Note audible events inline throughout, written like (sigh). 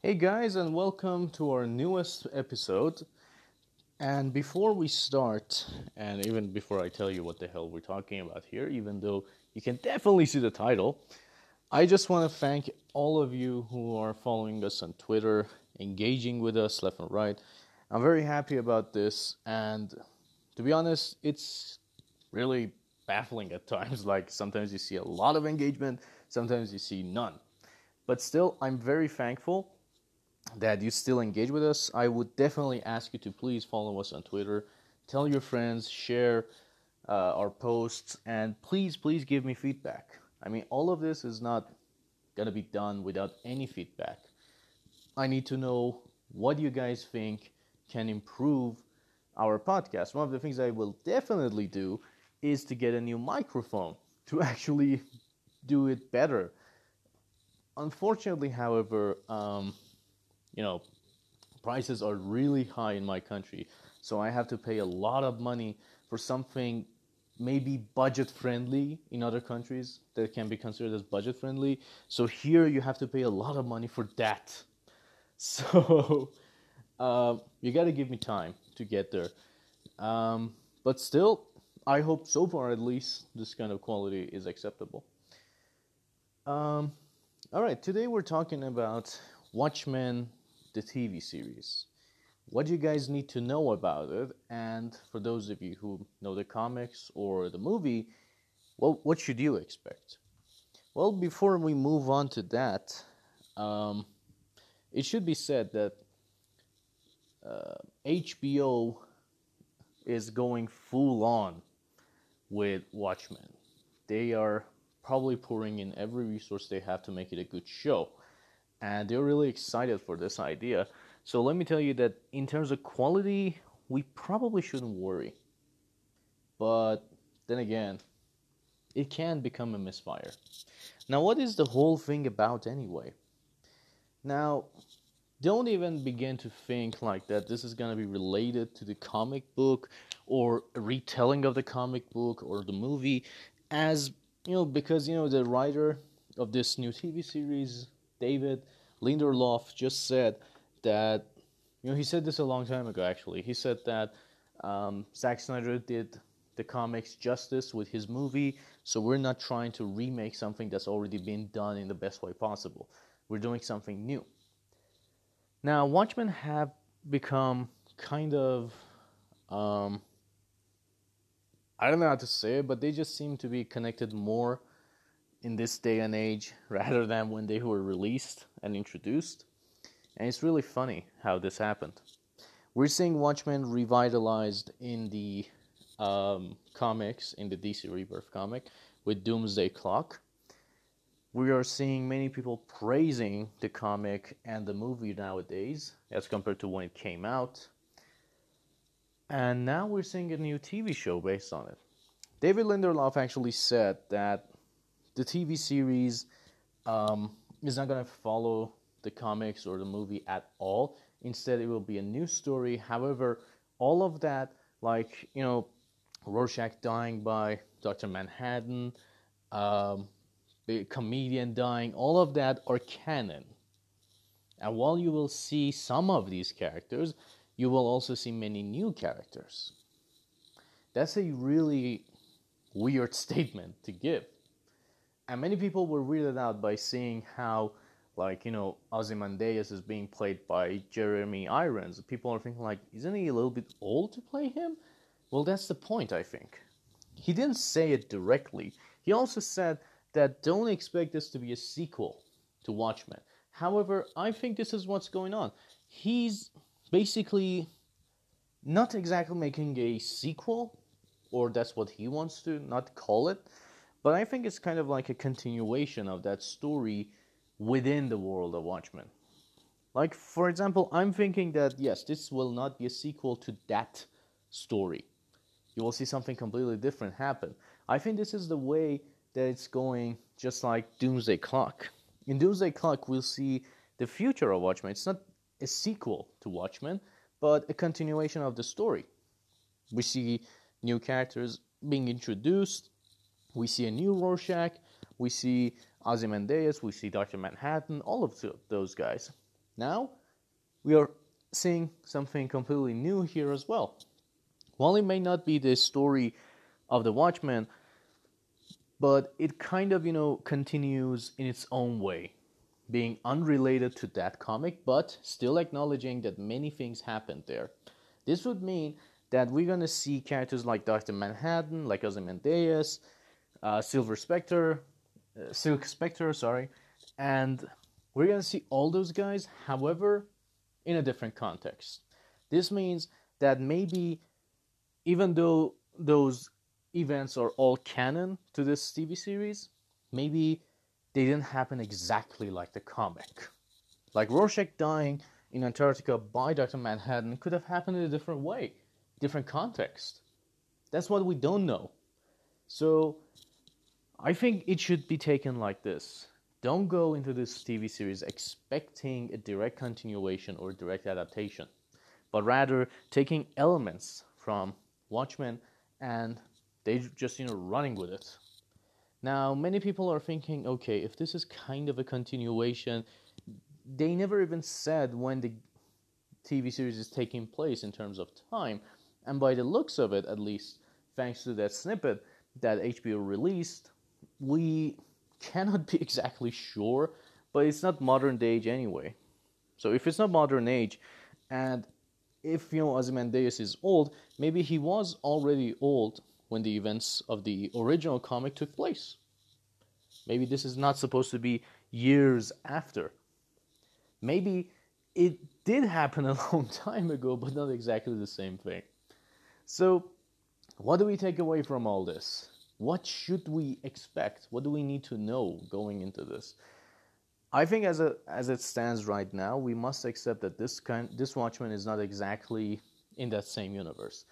Hey guys, and welcome to our newest episode. And before we start, and even before I tell you what the hell we're talking about here, even though you can definitely see the title, I just want to thank all of you who are following us on Twitter, engaging with us left and right. I'm very happy about this, and to be honest, it's really baffling at times. (laughs) Like sometimes you see a lot of engagement, sometimes you see none. But still, I'm very thankful that you still engage with us. I would definitely ask you to please follow us on Twitter, tell your friends, share uh, our posts, and please, please give me feedback. I mean, all of this is not gonna be done without any feedback. I need to know what you guys think can improve our podcast. One of the things I will definitely do is to get a new microphone to (laughs) actually do it better. Unfortunately, however, um, you know, prices are really high in my country, so I have to pay a lot of money for something maybe budget friendly in other countries that can be considered as budget friendly. So here you have to pay a lot of money for that. (laughs) So uh, you got to give me time to get there. Um, but still, I hope so far at least this kind of quality is acceptable. Um, all right, today we're talking about Watchmen, the TV series. What do you guys need to know about it? And for those of you who know the comics or the movie, well, what should you expect? Well, before we move on to that, um, it should be said that uh, HBO is going full on with Watchmen. They are probably pouring in every resource they have to make it a good show. And they're really excited for this idea. So let me tell you that in terms of quality, we probably shouldn't worry. But then again, it can become a misfire. Now, what is the whole thing about anyway? Now, don't even begin to think like that this is going to be related to the comic book or retelling of the comic book or the movie as you know because you know the writer of this new TV series David Lindelof just said that you know he said this a long time ago actually. He said that um, Zack Snyder did the comics justice with his movie so we're not trying to remake something that's already been done in the best way possible. We're doing something new. Now, Watchmen have become kind of, um, I don't know how to say it, but they just seem to be connected more in this day and age (laughs) rather than when they were released and introduced. And it's really funny how this happened. We're seeing Watchmen revitalized in the um, comics, in the DC Rebirth comic, with Doomsday Clock we are seeing many people praising the comic and the movie nowadays as compared to when it came out. And now we're seeing a new TV show based on it. David Lindelof actually said that the TV series um, is not going to follow the comics or the movie at all. Instead, it will be a new story. However, all of that, like, you know, Rorschach dying by Dr. Manhattan, um, the comedian dying, all of that are canon. And while you will see some of these characters, you will also see many new characters. That's a really weird (laughs) statement to give. And many people were weirded out by seeing how, like, you know, Ozymandias is being played by Jeremy Irons. People are thinking, like, isn't he a little bit old to play him? Well, that's the point, I think. He didn't say it directly. He also said that don't expect this to be a sequel to Watchmen. However, I think this is what's going on. He's basically not exactly making a sequel, or that's what he wants to not call it, but I think it's kind of like a continuation of that story within the world of Watchmen. Like, for example, I'm thinking that yes, this will not be a sequel to that story. You will see something completely different happen. I think this is the way that it's going just like Doomsday Clock. In Doomsday Clock, we'll see the future of Watchmen. It's not a sequel to Watchmen, but a continuation of the story. We see new characters being introduced. We see a new Rorschach. We see Ozymandias. We see Dr. Manhattan. All of those guys. Now, we are seeing something completely new here as well. While it may not be the story of the Watchmen, but it kind of, you know, continues in its own way, being unrelated to that comic, but still acknowledging that many things happened there. This would mean that we're going to see characters like Dr. Manhattan, like Ozymandias, uh, Silver Spectre, uh, Silk Spectre, sorry, and we're to see all those guys, however, in a different context. This means that maybe even though those events are all canon to this TV series, maybe they didn't happen exactly like the comic. Like Rorschach dying in Antarctica by Dr. Manhattan could have happened in a different way, different context. That's what we don't know. So I think it should be taken like this. Don't go into this TV series expecting a direct continuation or direct adaptation, but rather taking elements from Watchmen and they just you know running with it. Now, many people are thinking, okay, if this is kind of a continuation, they never even said when the TV series is taking place in terms of time, and by the looks of it, at least, thanks to that snippet that HBO released, we cannot be (laughs) exactly sure, but it's not modern age anyway. So if it's not modern age, and if you know Ozymandias is old, maybe he was already old when the events of the original comic took place. Maybe this is not supposed to be years after. Maybe it did happen (laughs) a long time ago, but not exactly the same thing. So, what do we take away from all this? What should we expect? What do we need to know going into this? I think as a, as it stands right now, we must accept that this kind this Watchmen is not exactly in that same universe.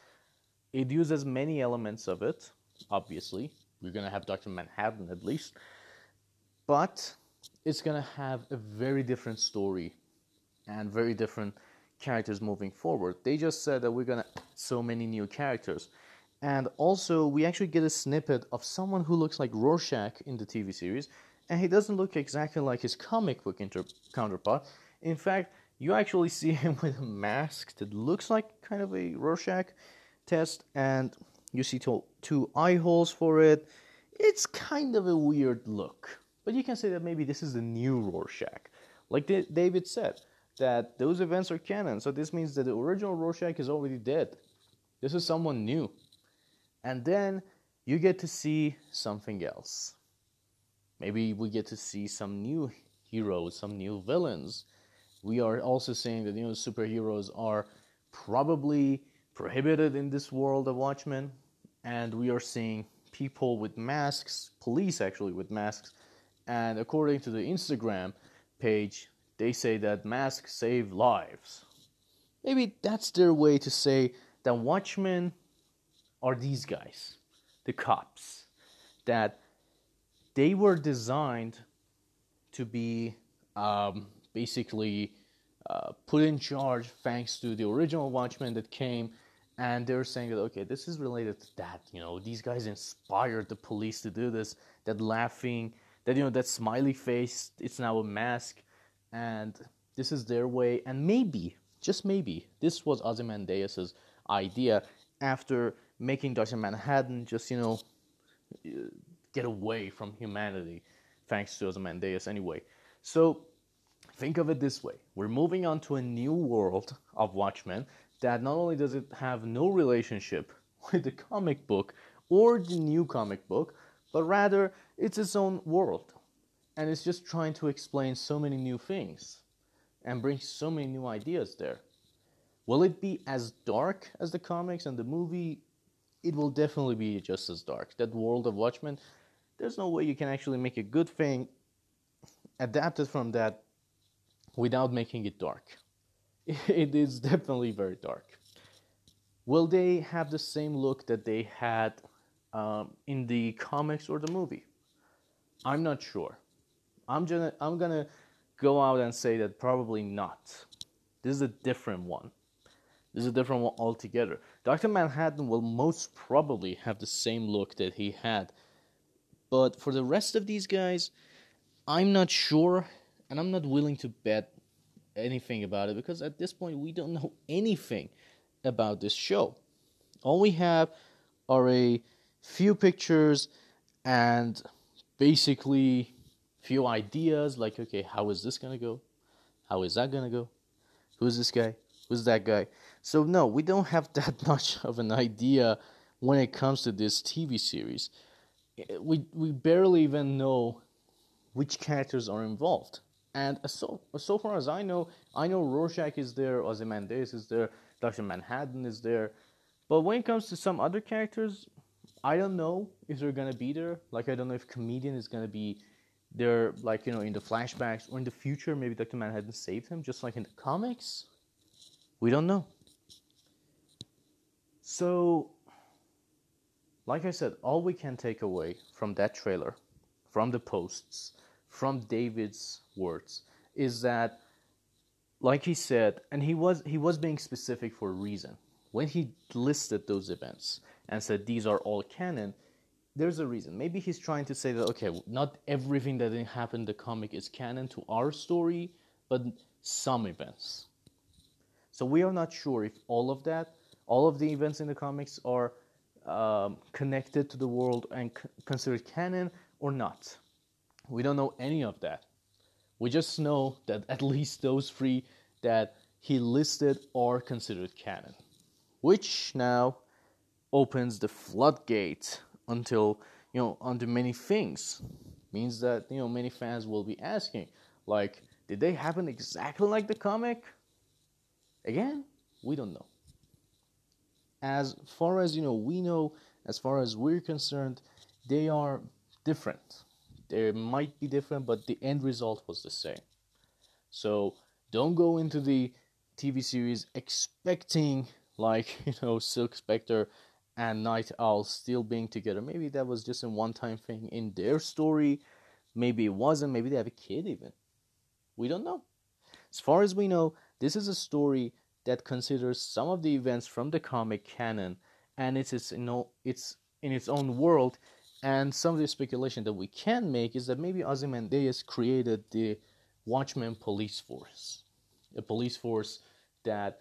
It uses many elements of it, obviously. We're gonna have Dr. Manhattan at least. But it's gonna have a very different story and very different characters moving forward. They just said that we're gonna so many new characters. And also, we actually get a snippet of someone who looks like Rorschach in the TV series, and he doesn't look exactly like his comic book inter- counterpart. In fact, you actually see (laughs) him with a mask that looks like kind of a Rorschach test, and you see two, two eye holes for it. It's kind of a weird look, but you can say that maybe this is the new Rorschach. Like David said, that those events are canon, so this means that the original Rorschach is already dead. This is someone new. And then you get to see something else. Maybe we get to see some new heroes, some new villains. We are also saying that you know superheroes are probably prohibited in this world of Watchmen, and we are seeing people with masks, police actually with masks, and according to the Instagram page, they say that masks save lives. Maybe that's their way to say that Watchmen are these guys, the cops, that they were designed to be um, basically uh, put in charge thanks to the original Watchmen that came, and they're saying that okay, this is related to that. You know, these guys inspired the police to do this. That laughing, that you know, that smiley face, it's now a mask, and this is their way. And maybe, just maybe, this was Ozymandias' idea after making Dr. Manhattan just, you know, get away from humanity, thanks to Ozymandias anyway. So think of it this way we're moving on to a new world of Watchmen that not only does it have no relationship (laughs) with the comic book or the new comic book, but rather it's its own world. And it's just trying to explain so many new things and bring so many new ideas there. Will it be as dark as the comics and the movie? It will definitely be just as dark. That world of Watchmen, there's no way you can actually make a good thing adapted from that without making it dark. (laughs) It is definitely very dark. Will they have the same look that they had um, in the comics or the movie? I'm not sure. I'm gonna I'm gonna go out and say that probably not. This is a different one. Is a different one altogether. Dr. Manhattan will most probably have the same look that he had. But for the rest of these guys, I'm not sure, and I'm not willing to bet anything about it because at this point we don't know anything about this show. All we have are a few pictures and basically few ideas like okay, how is this going to go? How is that going to go? Who's this guy? Who's that guy? So no, we don't have (laughs) that much of an idea when it comes to this TV series. Eh, we we barely even know which characters are involved. And so so far as I know, I know Rorschach is there, Ozymandias is there, Doctor Manhattan is there, but when it comes to some other characters, I don't know if they're gonna be there. Like I don't know if comedian is gonna be there, like you know, in the flashbacks or in the future. Maybe Doctor Manhattan saved him, just like in the comics. We don't know. So, like I said, all we can take away from that trailer, from the posts, from David's words is that like he said and he was he was being specific for a reason. When he listed those events and said these are all canon there's a reason. Maybe he's trying to say that okay not everything that happened in the comic is canon to our story but some events so we are not sure if all of that all of the events in the comics are um, connected to the world and c- considered canon or not we don't know any of that. We just know that at least those three that he listed are considered canon, which now opens the floodgate until you know onto many things. Means that you know many fans will be asking, like, did they happen exactly like the comic? Again, we don't know. As far as you know, we know, as far as we're concerned, they are different they might be different, but the end result was the same. So don't go into the TV series expecting like (laughs) you know Silk Spectre and Nite Owl still being together. Maybe that was just a one-time thing in their story. Maybe it wasn't. Maybe they have a kid even. We don't know. As far as we know, this is a story that considers some of the events from the comic canon, and it's its you know, it's in its own world and some of the speculation that we can make is that maybe Ozymandias created the Watchmen police force, a police force that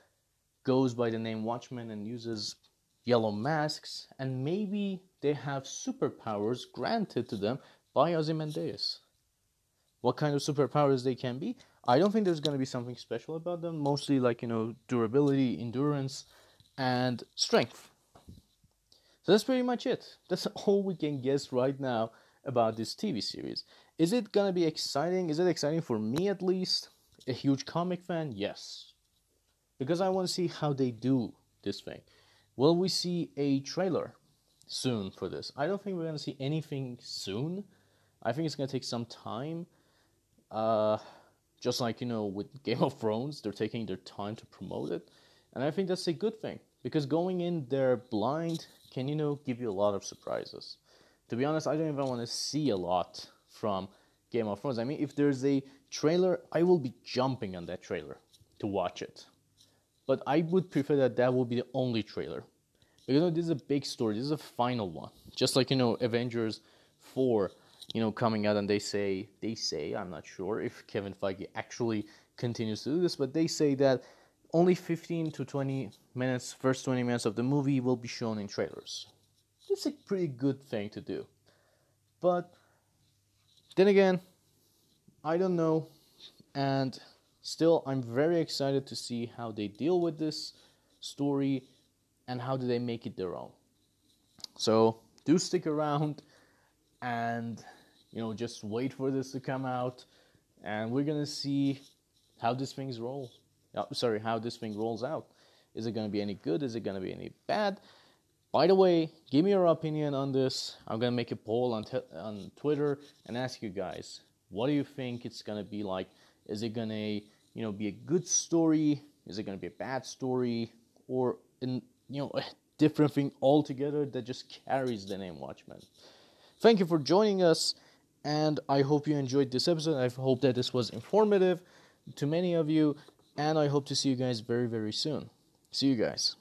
goes by the name Watchmen and uses yellow masks, and maybe they have superpowers granted to them by Ozymandias. What kind of superpowers they can be? I don't think there's going to be something special about them. Mostly like you know durability, endurance, and strength. So that's pretty much it. That's (laughs) all we can guess right now about this TV series. Is it gonna be exciting? Is it exciting for me at least? A huge comic fan? Yes. Because I want to see how they do this thing. Will we see a trailer soon for this? I don't think we're gonna see anything soon. I think it's gonna take some time. Uh, just like you know with (laughs) Game of Thrones, they're taking their time to promote it, and I think that's a good thing because going in there blind can you know give you a lot of surprises. To be honest, I don't even want to see a lot from Game of Thrones. I mean, if there's a trailer, I will be jumping on that trailer to watch it. But I would prefer that that will be the only trailer. Because you know, this is a big story. This is a final one. Just like you know, Avengers four, you know, coming out and they say they say I'm not sure if Kevin Feige actually continues to do this, but they say that only 15 to 20 minutes, first 20 minutes of the movie will be shown in trailers. It's a pretty good thing to do. But then again, I don't know. And still, I'm very excited to see how they deal with this story and how do they make it their own. So do stick around and you know just wait for this to come out and we're gonna see how this things roll uh, sorry, how this thing rolls out. Is it to be any good? Is it to be any bad? By the way, give me your opinion on this. I'm to make a poll on, te- on Twitter and ask you guys, what do you think it's to be like? Is it to, you know, be a good story? Is it to be a bad story? Or, in, you know, a different thing altogether that just carries the name Watchmen? Thank you for joining us, and I hope you enjoyed this episode. I hope that this was informative to many of you and I hope to see you guys very, very soon. See you guys.